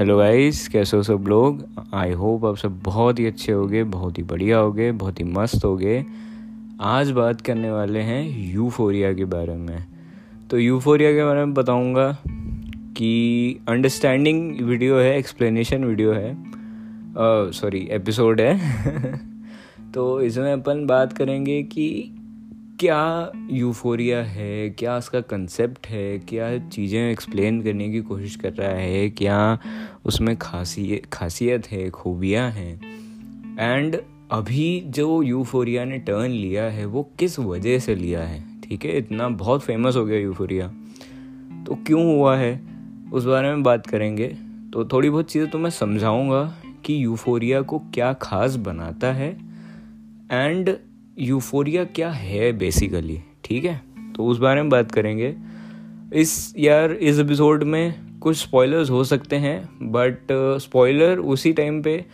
Hello guys कैसे हो सब लोग? आई होप आप सब बहुत ही अच्छे होगे, बहुत ही बढ़िया होगे, बहुत ही मस्त होगे। आज बात करने वाले हैं यूफोरिया के बारे में। तो यूफोरिया के बारे में बताऊँगा कि अंडरस्टैंडिंग वीडियो है एक्सप्लेनेशन वीडियो है। सॉरी एपिसोड है। तो इसमें अपन बात करेंगे कि क्या यूफोरिया है? क्या उसका कंसेप्ट है? क्या चीज़ें एक्सप्लेन करने की कोशिश कर रहा है? क्या उसमें खासियत खासियत है? खूबियाँ हैं? एंड अभी जो यूफोरिया ने टर्न लिया है, वो किस वजह से लिया है? ठीक है, इतना बहुत फ़ेमस हो गया यूफोरिया तो क्यों हुआ है? उस बारे में बात करेंगे। तो थोड़ी बहुत चीज़ें तो मैं समझाऊँगा कि यूफोरिया को क्या खास बनाता है। एंड यूफोरिया क्या है बेसिकली ठीक है? तो उस बारे में बात करेंगे। इस यार इस एपिसोड में कुछ स्पॉयलर्स हो सकते हैं बट स्पॉयलर uh, उसी टाइम पे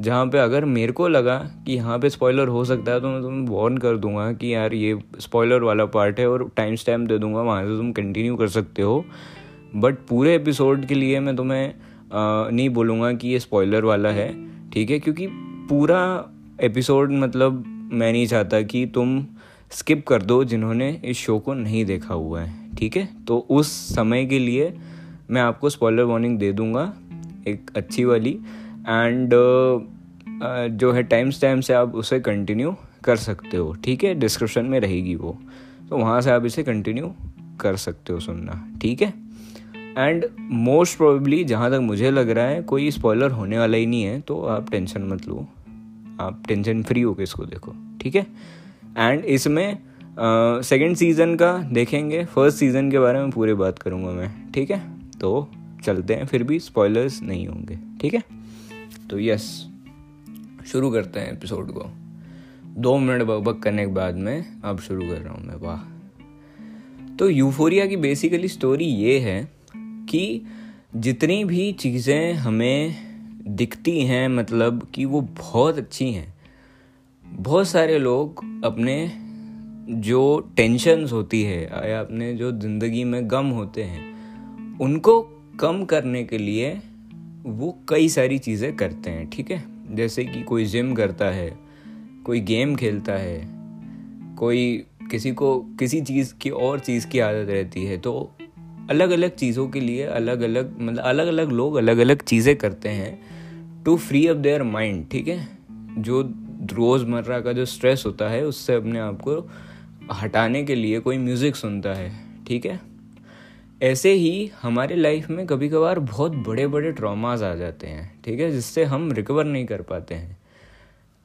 जहाँ पे अगर मेरे को लगा कि यहाँ पे स्पॉयलर हो सकता है तो मैं तुम्हें वार्न कर दूँगा कि यार ये स्पॉयलर वाला पार्ट है और टाइम स्टैम्प दे दूँगा वहाँ से तुम कंटिन्यू कर सकते हो। बट पूरे एपिसोड के लिए मैं तुम्हें uh, नहीं बोलूँगा कि ये स्पॉयलर वाला है ठीक है? क्योंकि पूरा एपिसोड मतलब मैं नहीं चाहता कि तुम स्किप कर दो जिन्होंने इस शो को नहीं देखा हुआ है ठीक है? तो उस समय के लिए मैं आपको स्पॉइलर वार्निंग दे दूँगा एक अच्छी वाली। एंड uh, जो है टाइम टाइम से आप उसे कंटिन्यू कर सकते हो ठीक है? डिस्क्रिप्शन में रहेगी वो। तो वहाँ से आप इसे कंटिन्यू कर सकते हो सुनना ठीक है? एंड मोस्ट प्रोबेबली जहाँ तक मुझे लग रहा है कोई स्पॉयलर होने वाला ही नहीं है तो आप टेंशन मत लो। आप टेंशन फ्री होकर इसको देखो, ठीक है? एंड इसमें सेकेंड सीज़न का देखेंगे फ़र्स्ट सीज़न के बारे में पूरे बात करूँगा मैं, ठीक है? तो चलते हैं, फिर भी स्पॉयलर्स नहीं होंगे, ठीक है? तो यस शुरू करते हैं एपिसोड को। दो मिनट बकबक करने के बाद में अब शुरू कर रहा हूँ मैं, वाह। तो यूफोरिया की बेसिकली स्टोरी ये है कि जितनी भी चीज़ें हमें दिखती हैं मतलब कि वो बहुत अच्छी हैं। बहुत सारे लोग अपने जो टेंशन्स होती है, या अपने जो ज़िंदगी में गम होते हैं, उनको कम करने के लिए वो कई सारी चीज़ें करते हैं, ठीक है? जैसे कि कोई जिम करता है, कोई गेम खेलता है, कोई किसी को, किसी चीज़ की और चीज़ की आदत रहती है तो अलग अलग चीज़ों के लिए अलग अलग मतलब अलग अलग लोग अलग अलग चीज़ें करते हैं। To free up their mind ठीक है? जो रोज़मर्रा का जो स्ट्रेस होता है, उससे अपने आप को हटाने के लिए कोई म्यूज़िक सुनता है, ठीक है? ऐसे ही हमारे लाइफ में कभी कभार बहुत बड़े बड़े ट्रॉमाज आ जाते हैं, ठीक है? जिससे हम रिकवर नहीं कर पाते हैं।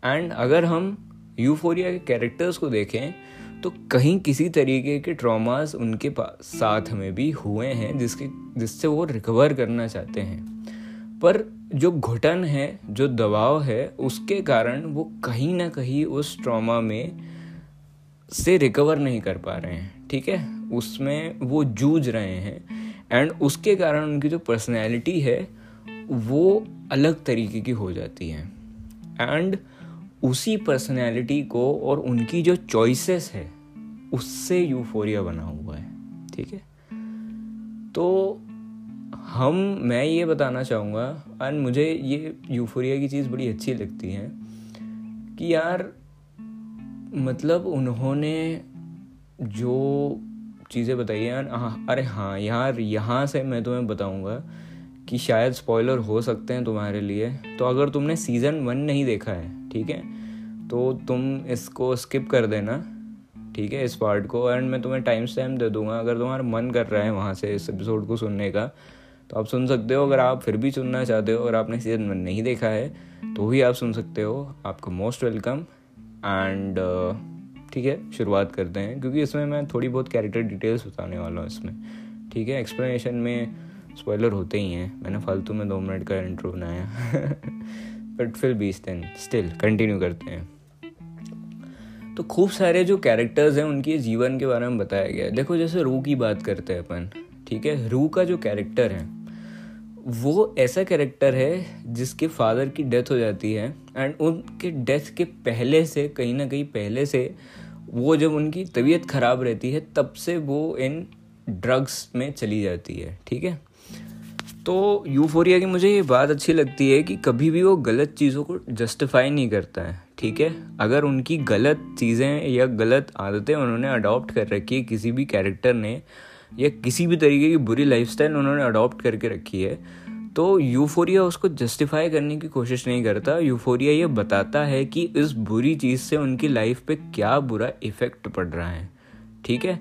एंड अगर हम यूफोरिया के कैरेक्टर्स को देखें तो कहीं किसी तरीके के ट्रॉमास उनके साथ में भी हुए हैं, जिसके, जिससे वो रिकवर करना चाहते हैं। पर जो घुटन है, जो दबाव है, उसके कारण वो कहीं ना कहीं उस ट्रॉमा में से रिकवर नहीं कर पा रहे हैं, ठीक है? उसमें वो जूझ रहे हैं एंड उसके कारण उनकी जो पर्सनैलिटी है, वो अलग तरीके की हो जाती है एंड उसी पर्सनैलिटी को और उनकी जो चॉइसेस है, उससे यूफोरिया बना हुआ है, ठीक है? तो हम, मैं ये बताना चाहूँगा एंड मुझे ये यूफोरिया की चीज़ बड़ी अच्छी लगती है, कि यार मतलब उन्होंने जो चीज़ें बताई हैं अरे हाँ यार, यहाँ से मैं तुम्हें बताऊँगा कि शायद स्पॉइलर हो सकते हैं तुम्हारे लिए। तो अगर तुमने सीज़न वन नहीं देखा है, ठीक है तो तुम इसको स्किप कर देना, ठीक है, इस पार्ट को एंड मैं तुम्हें टाइम स्टैम्प दे दूँगा। अगर तुम्हारा मन कर रहा है वहाँ से इस एपिसोड को सुनने का तो आप सुन सकते हो, अगर आप फिर भी सुनना चाहते हो, अगर आपने सीज़न वन नहीं देखा है तो भी आप सुन सकते हो। आपका मोस्ट वेलकम एंड ठीक है, शुरुआत करते हैं, क्योंकि इसमें मैं थोड़ी बहुत कैरेक्टर डिटेल्स बताने वाला हूँ इसमें। ठीक है एक्सप्लेनेशन में स्पॉइलर होते ही हैं। मैंने फालतू में दो मिनट का इंट्रो बनाया। बट फिर बीस दिन स्टिल कंटिन्यू करते हैं। तो खूब सारे जो कैरेक्टर्स हैं, उनके जीवन के बारे में बताया गया है। देखो, जैसे रू की बात करते हैं अपन, ठीक है? रू का जो कैरेक्टर है वो ऐसा कैरेक्टर है जिसके फादर की डेथ हो जाती है एंड उनके डेथ के पहले से, कहीं ना कहीं पहले से वो जब उनकी तबीयत ख़राब रहती है, तब से वो इन ड्रग्स में चली जाती है, ठीक है? तो यूफोरिया की मुझे ये बात अच्छी लगती है कि कभी भी वो गलत चीज़ों को जस्टिफाई नहीं करता है, ठीक है? अगर उनकी गलत चीज़ें या गलत आदतें उन्होंने अडॉप्ट कर रखी है, किसी भी कैरेक्टर ने या किसी भी तरीके की बुरी लाइफस्टाइल उन्होंने अडॉप्ट करके रखी है तो यूफोरिया उसको जस्टिफाई करने की कोशिश नहीं करता। यूफोरिया ये बताता है कि इस बुरी चीज़ से उनकी लाइफ पे क्या बुरा इफ़ेक्ट पड़ रहा है। ठीक है?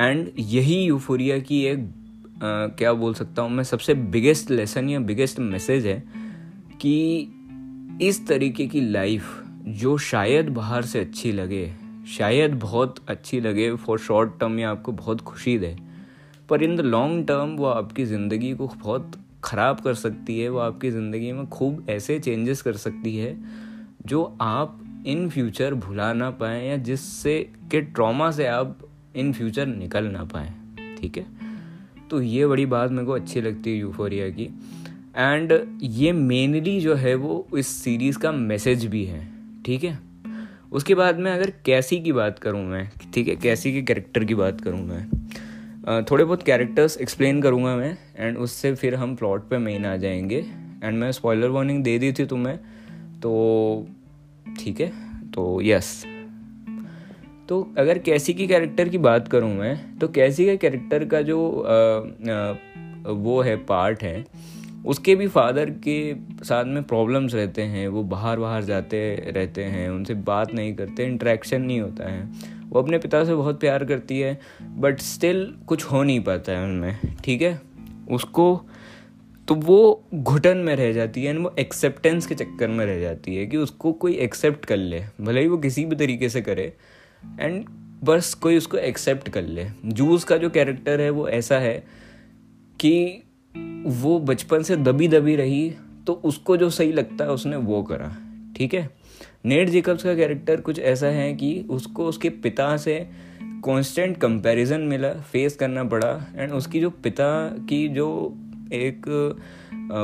एंड यही यूफोरिया की एक आ, क्या बोल सकता हूँ मैं सबसे बिगेस्ट लेसन या बिगेस्ट मैसेज है कि इस तरीके की लाइफ जो शायद बाहर से अच्छी लगे शायद बहुत अच्छी लगे फॉर शॉर्ट टर्म या आपको बहुत खुशी दे पर इन द लॉन्ग टर्म वो आपकी ज़िंदगी को बहुत ख़राब कर सकती है, वो आपकी ज़िंदगी में खूब ऐसे चेंजेस कर सकती है, जो आप इन फ्यूचर भुला ना पाएँ या जिससे के ट्रॉमा से आप इन फ्यूचर निकल ना पाएँ, ठीक है? तो ये बड़ी बात मेरे को अच्छी लगती है यूफोरिया की। एंड ये मेनली जो है वो इस सीरीज़ का मैसेज भी है, ठीक है? उसके बाद में अगर कैसी की बात करूँ मैं, ठीक है? कैसी के कैरेक्टर की बात करूँ मैं थोड़े बहुत कैरेक्टर्स एक्सप्लेन करूँगा मैं एंड उससे फिर हम प्लॉट पे मेन आ जाएँगे. एंड मैं स्पॉइलर वार्निंग दे दी थी तुम्हें तो ठीक है. तो यस तो अगर कैसी की कैरेक्टर की बात करूँ मैं तो कैसी के कैरेक्टर का जो आ, आ, वो है पार्ट है उसके भी फादर के साथ में प्रॉब्लम्स रहते हैं. वो बाहर बाहर जाते रहते हैं उनसे बात नहीं करते इंट्रैक्शन नहीं होता है. वो अपने पिता से बहुत प्यार करती है बट स्टिल कुछ हो नहीं पाता है उनमें, ठीक है? उसको तो वो घुटन में रह जाती है एंड वो एक्सेप्टेंस के चक्कर में रह जाती है कि उसको कोई एक्सेप्ट कर ले, भले ही वो किसी भी तरीके से करे एंड बस कोई उसको एक्सेप्ट कर ले। जूस का जो कैरेक्टर है वो ऐसा है कि वो बचपन से दबी दबी रही तो उसको जो सही लगता है उसने वो करा, ठीक है? नेट जेकब्स का कैरेक्टर कुछ ऐसा है कि उसको उसके पिता से कांस्टेंट कंपैरिजन मिला फेस करना पड़ा एंड उसकी जो पिता की जो एक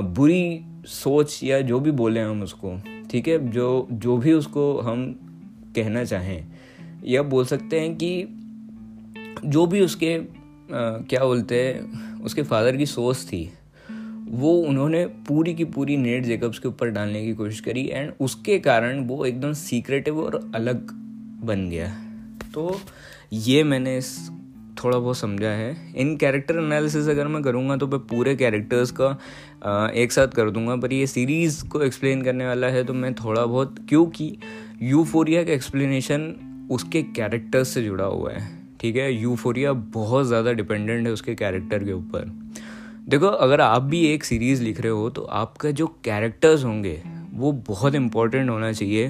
बुरी सोच या जो भी बोले हम उसको ठीक है? जो जो भी उसको हम कहना चाहें या बोल सकते हैं कि जो भी उसके आ, क्या बोलते हैं उसके फादर की सोच थी वो उन्होंने पूरी की पूरी नेट जेकब्स के ऊपर डालने की कोशिश करी एंड उसके कारण वो एकदम सीक्रेटिव और अलग बन गया। तो ये मैंने इस थोड़ा बहुत समझा है। इन कैरेक्टर एनालिसिस अगर मैं करूँगा तो मैं पूरे कैरेक्टर्स का एक साथ कर दूँगा, पर ये सीरीज़ को एक्सप्लेन करने वाला है तो मैं थोड़ा बहुत, क्योंकि यूफोरिया का एक्सप्लेनेशन उसके कैरेक्टर्स से जुड़ा हुआ है। ठीक है? यूफोरिया बहुत ज़्यादा डिपेंडेंट है उसके कैरेक्टर के ऊपर। देखो, अगर आप भी एक सीरीज़ लिख रहे हो तो आपका जो कैरेक्टर्स होंगे, वो बहुत इम्पोर्टेंट होना चाहिए।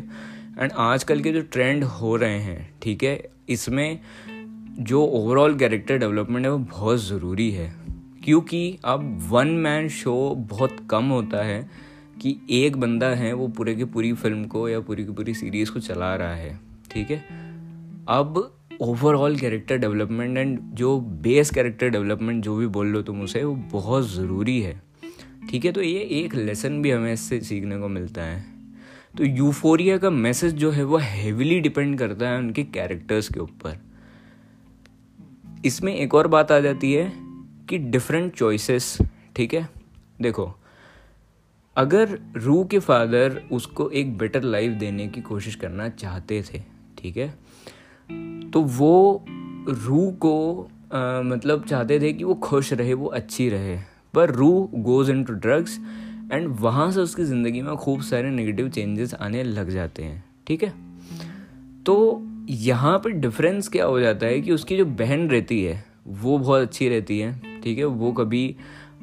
एंड आजकल के जो ट्रेंड हो रहे हैं, ठीक है, इसमें जो ओवरऑल कैरेक्टर डेवलपमेंट है, वो बहुत ज़रूरी है। क्योंकि अब वन मैन शो बहुत कम होता है कि एक बंदा है, वो पूरे की पूरी फ़िल्म को या पूरी की पूरी सीरीज़ को चला रहा है, ठीक है। अब ओवरऑल कैरेक्टर डेवलपमेंट एंड जो बेस कैरेक्टर डेवलपमेंट जो भी बोल लो तुम उसे, वो बहुत ज़रूरी है। ठीक है? तो ये एक लेसन भी हमें इससे सीखने को मिलता है। तो यूफोरिया का मैसेज जो है, वो हैविली डिपेंड करता है उनके कैरेक्टर्स के ऊपर। इसमें एक और बात आ जाती है कि डिफरेंट चॉइसेस ठीक है? देखो, अगर रू के फादर उसको एक बेटर लाइफ देने की कोशिश करना चाहते थे, ठीक है? तो वो रू को आ, मतलब चाहते थे कि वो खुश रहे वो अच्छी रहे। पर Rue goes into drugs and वहाँ से उसकी ज़िंदगी में खूब सारे नेगेटिव चेंजेस आने लग जाते हैं ठीक है? तो यहाँ पर डिफरेंस क्या हो जाता है कि उसकी जो बहन रहती है वो बहुत अच्छी रहती है ठीक है? वो कभी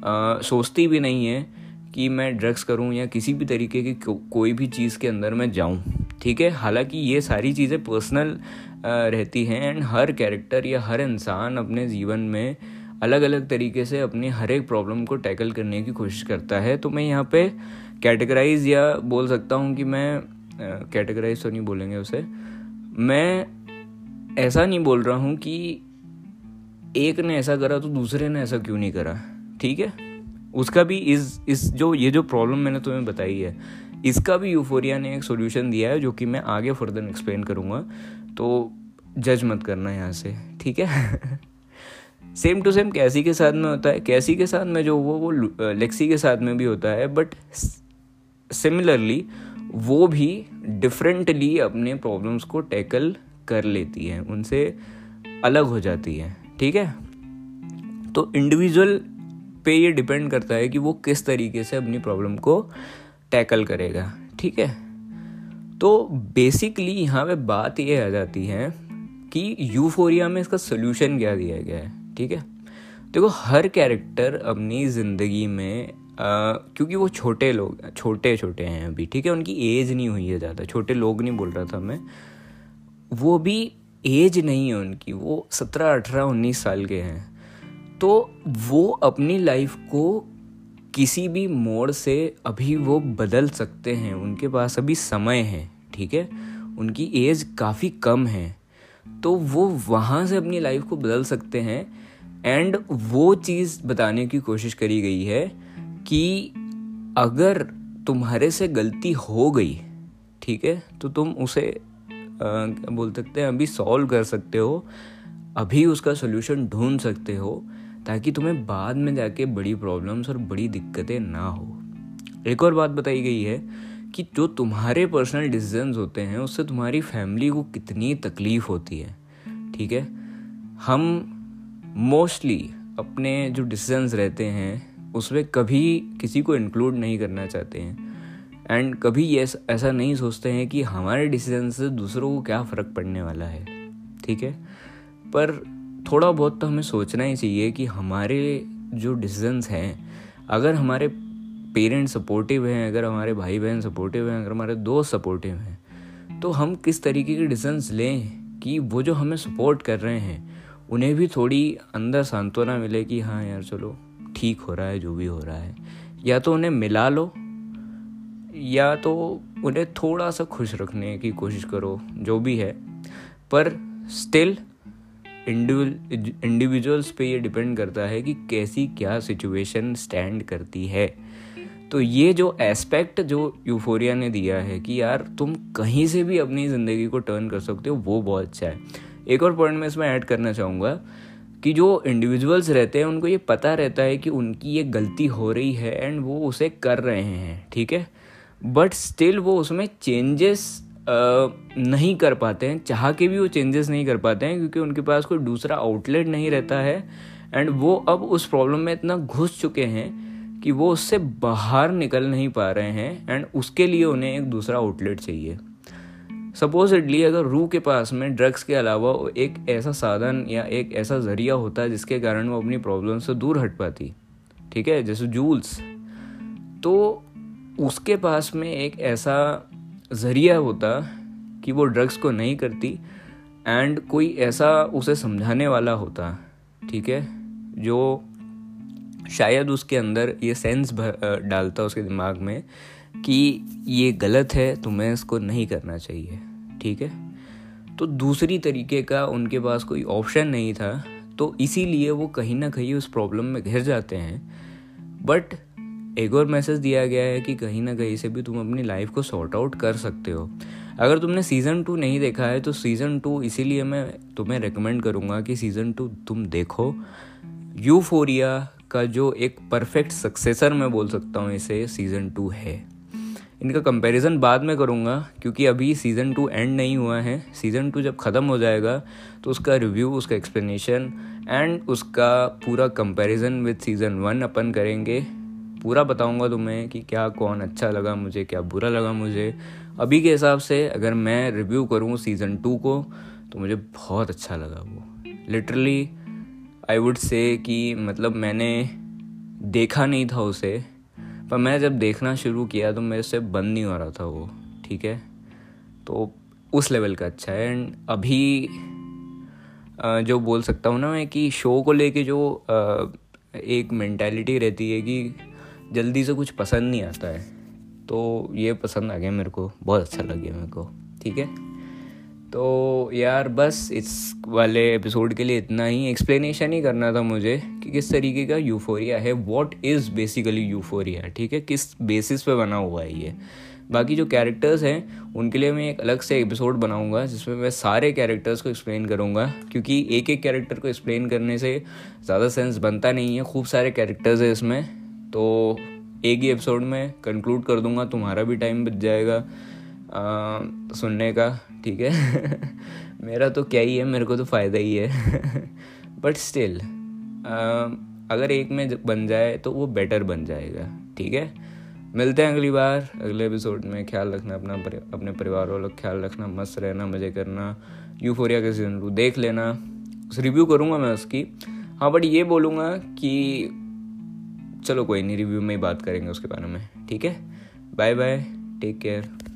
आ, सोचती भी नहीं है कि मैं ड्रग्स करूँ या किसी भी तरीके की को, कोई भी चीज़ के अंदर मैं जाऊँ। ठीक है? हालाँकि ये सारी चीज़ें पर्सनल रहती हैं एंड हर कैरेक्टर या हर इंसान अपने जीवन में अलग अलग तरीके से अपने हर एक प्रॉब्लम को टैकल करने की कोशिश करता है। तो मैं यहाँ पे कैटेगराइज या बोल सकता हूँ कि मैं कैटेगराइज तो नहीं बोलेंगे उसे। मैं ऐसा नहीं बोल रहा हूँ कि एक ने ऐसा करा तो दूसरे ने ऐसा क्यों नहीं करा? ठीक है? उसका भी इस इस जो, ये जो प्रॉब्लम मैंने तुम्हें बताई है इसका भी यूफोरिया ने एक सोल्यूशन दिया है, जो कि मैं आगे फर्दर एक्सप्लेन करूँगा। तो जज मत करना यहाँ से, ठीक है? सेम टू सेम कैसी के साथ में होता है। कैसी के साथ में जो वो वो लेक्सी के साथ में भी होता है बट सिमिलरली वो भी डिफरेंटली अपने प्रॉब्लम्स को टैकल कर लेती है। उनसे अलग हो जाती है, ठीक है? तो इंडिविजुअल पे ये डिपेंड करता है कि वो किस तरीके से अपनी प्रॉब्लम को टैकल करेगा ठीक है? तो बेसिकली यहाँ पे बात ये आ जाती है कि यूफोरिया में इसका सोल्यूशन क्या दिया गया है ठीक है? देखो हर कैरेक्टर अपनी ज़िंदगी में आ, क्योंकि वो छोटे लोग छोटे छोटे हैं अभी ठीक है? उनकी एज नहीं हुई है ज़्यादा छोटे लोग नहीं बोल रहा था मैं। वो भी एज नहीं है उनकी वो सत्रह अठारह उन्नीस साल के हैं। तो वो अपनी लाइफ को किसी भी मोड़ से अभी वो बदल सकते हैं। उनके पास अभी समय है, ठीक है? उनकी एज काफ़ी कम है। तो वो वहाँ से अपनी लाइफ को बदल सकते हैं। एंड वो चीज़ बताने की कोशिश करी गई है कि अगर तुम्हारे से गलती हो गई, ठीक है? तो तुम उसे क्या बोल सकते हैं, अभी सॉल्व कर सकते हो। अभी उसका सोल्यूशन ढूंढ सकते हो। ताकि तुम्हें बाद में जाके बड़ी प्रॉब्लम्स और बड़ी दिक्कतें ना हो। एक और बात बताई गई है कि जो तुम्हारे पर्सनल डिसीजंस होते हैं, उससे तुम्हारी फैमिली को कितनी तकलीफ़ होती है, ठीक है? हम मोस्टली अपने जो डिसीजंस रहते हैं, उसमें कभी किसी को इंक्लूड नहीं करना चाहते हैं। एंड कभी ये ऐसा नहीं सोचते हैं कि हमारे डिसीज़न से दूसरों को क्या फ़र्क पड़ने वाला है, ठीक है? पर थोड़ा बहुत तो हमें सोचना ही चाहिए कि हमारे जो डिसीजंस हैं, अगर हमारे पेरेंट्स सपोर्टिव हैं, अगर हमारे भाई बहन सपोर्टिव हैं, अगर हमारे दोस्त सपोर्टिव हैं तो हम किस तरीके के डिसीजंस लें कि वो जो हमें सपोर्ट कर रहे हैं, उन्हें भी थोड़ी अंदर सांत्वना मिले कि हाँ यार चलो, ठीक हो रहा है, जो भी हो रहा है। या तो उन्हें मिला लो, या तो उन्हें थोड़ा सा खुश रखने की कोशिश करो, जो भी है। पर स्टिल इंडिविजुअल्स पे ये डिपेंड करता है कि कैसी क्या सिचुएशन स्टैंड करती है। तो ये जो एस्पेक्ट जो यूफोरिया ने दिया है कि यार तुम कहीं से भी अपनी ज़िंदगी को टर्न कर सकते हो, वो बहुत अच्छा है। एक और पॉइंट मैं इसमें ऐड करना चाहूँगा कि जो इंडिविजुअल्स रहते हैं, उनको ये पता रहता है कि उनकी ये गलती हो रही है एंड वो उसे कर रहे हैं, ठीक है? बट स्टिल वो उसमें चेंजेस नहीं कर पाते हैं, चाह के भी वो चेंजेस नहीं कर पाते हैं, क्योंकि उनके पास कोई दूसरा आउटलेट नहीं रहता है। एंड वो अब उस प्रॉब्लम में इतना घुस चुके हैं कि वो उससे बाहर निकल नहीं पा रहे हैं एंड उसके लिए उन्हें एक दूसरा आउटलेट चाहिए। सपोजिटली अगर रू के पास में ड्रग्स के अलावा एक ऐसा साधन या एक ऐसा ज़रिया होता है जिसके कारण वो अपनी प्रॉब्लम से दूर हट पाती, ठीक है? जैसे जूल्स तो उसके पास में एक ऐसा ज़रिया होता कि वो ड्रग्स को नहीं करती एंड कोई ऐसा उसे समझाने वाला होता, ठीक है? जो शायद उसके अंदर ये सेंस डालता उसके दिमाग में कि ये गलत है, तुम्हें इसको नहीं करना चाहिए, ठीक है? तो दूसरी तरीके का उनके पास कोई ऑप्शन नहीं था तो इसीलिए वो कहीं ना कहीं उस प्रॉब्लम में घिर जाते हैं। बट एक और मैसेज दिया गया है कि कहीं ना कहीं से भी तुम अपनी लाइफ को सॉर्ट आउट कर सकते हो। अगर तुमने सीज़न टू नहीं देखा है तो सीज़न टू इसीलिए मैं तुम्हें रिकमेंड करूँगा कि सीज़न टू तुम देखो। यूफोरिया का जो एक परफेक्ट सक्सेसर मैं बोल सकता हूँ इसे सीज़न टू है। इनका कंपैरिजन बाद में करूँगा, क्योंकि अभी सीज़न टू एंड नहीं हुआ है। सीज़न टू जब ख़त्म हो जाएगा तो उसका रिव्यू उसका एक्सप्लेनेशन एंड उसका पूरा कंपैरिजन विद सीज़न वन अपन करेंगे। पूरा बताऊँगा तुम्हें कि क्या कौन अच्छा लगा मुझे, क्या बुरा लगा मुझे। अभी के हिसाब से अगर मैं रिव्यू करूँ सीज़न टू को तो मुझे बहुत अच्छा लगा वो। लिटरली आई वुड से कि मतलब मैंने देखा नहीं था उसे, पर मैं जब देखना शुरू किया तो मेरे से बंद नहीं हो रहा था वो, ठीक है? तो उस लेवल का अच्छा है। एंड अभी जो बोल सकता हूँ ना मैं कि शो को लेके जो एक मैंटेलिटी रहती है कि जल्दी से कुछ पसंद नहीं आता है तो ये पसंद आ गया मेरे को, बहुत अच्छा लग गया मेरे को, ठीक है? तो यार बस इस वाले एपिसोड के लिए इतना ही। एक्सप्लेनेशन ही करना था मुझे कि किस तरीके का यूफोरिया है व्हाट इज़ बेसिकली यूफोरिया ठीक है? किस बेसिस पे बना हुआ है ये? बाकी जो कैरेक्टर्स हैं, उनके लिए मैं एक अलग से एपिसोड बनाऊँगा, जिसमें मैं सारे कैरेक्टर्स को एक्सप्लेन करूँगा, क्योंकि एक एक कैरेक्टर को एक्सप्लेन करने से ज़्यादा सेंस बनता नहीं है, खूब सारे कैरेक्टर्स हैं इसमें। तो एक ही एपिसोड में कंक्लूड कर दूँगा तुम्हारा भी टाइम बच जाएगा आ, सुनने का ठीक है? मेरा तो क्या ही है मेरे को तो फ़ायदा ही है। बट स्टिल अगर एक में बन जाए तो वो बेटर बन जाएगा ठीक है? मिलते हैं अगली बार अगले एपिसोड में। ख्याल रखना अपना परि, अपने परिवार वालों का ख्याल रखना मस्त रहना मज़े करना यूफोरिया का सीज़न टू देख लेना। उस रिव्यू करूँगा मैं उसकी। हाँ बट ये बोलूँगा कि चलो कोई नहीं रिव्यू में ही बात करेंगे उसके बारे में। ठीक है? Bye bye take care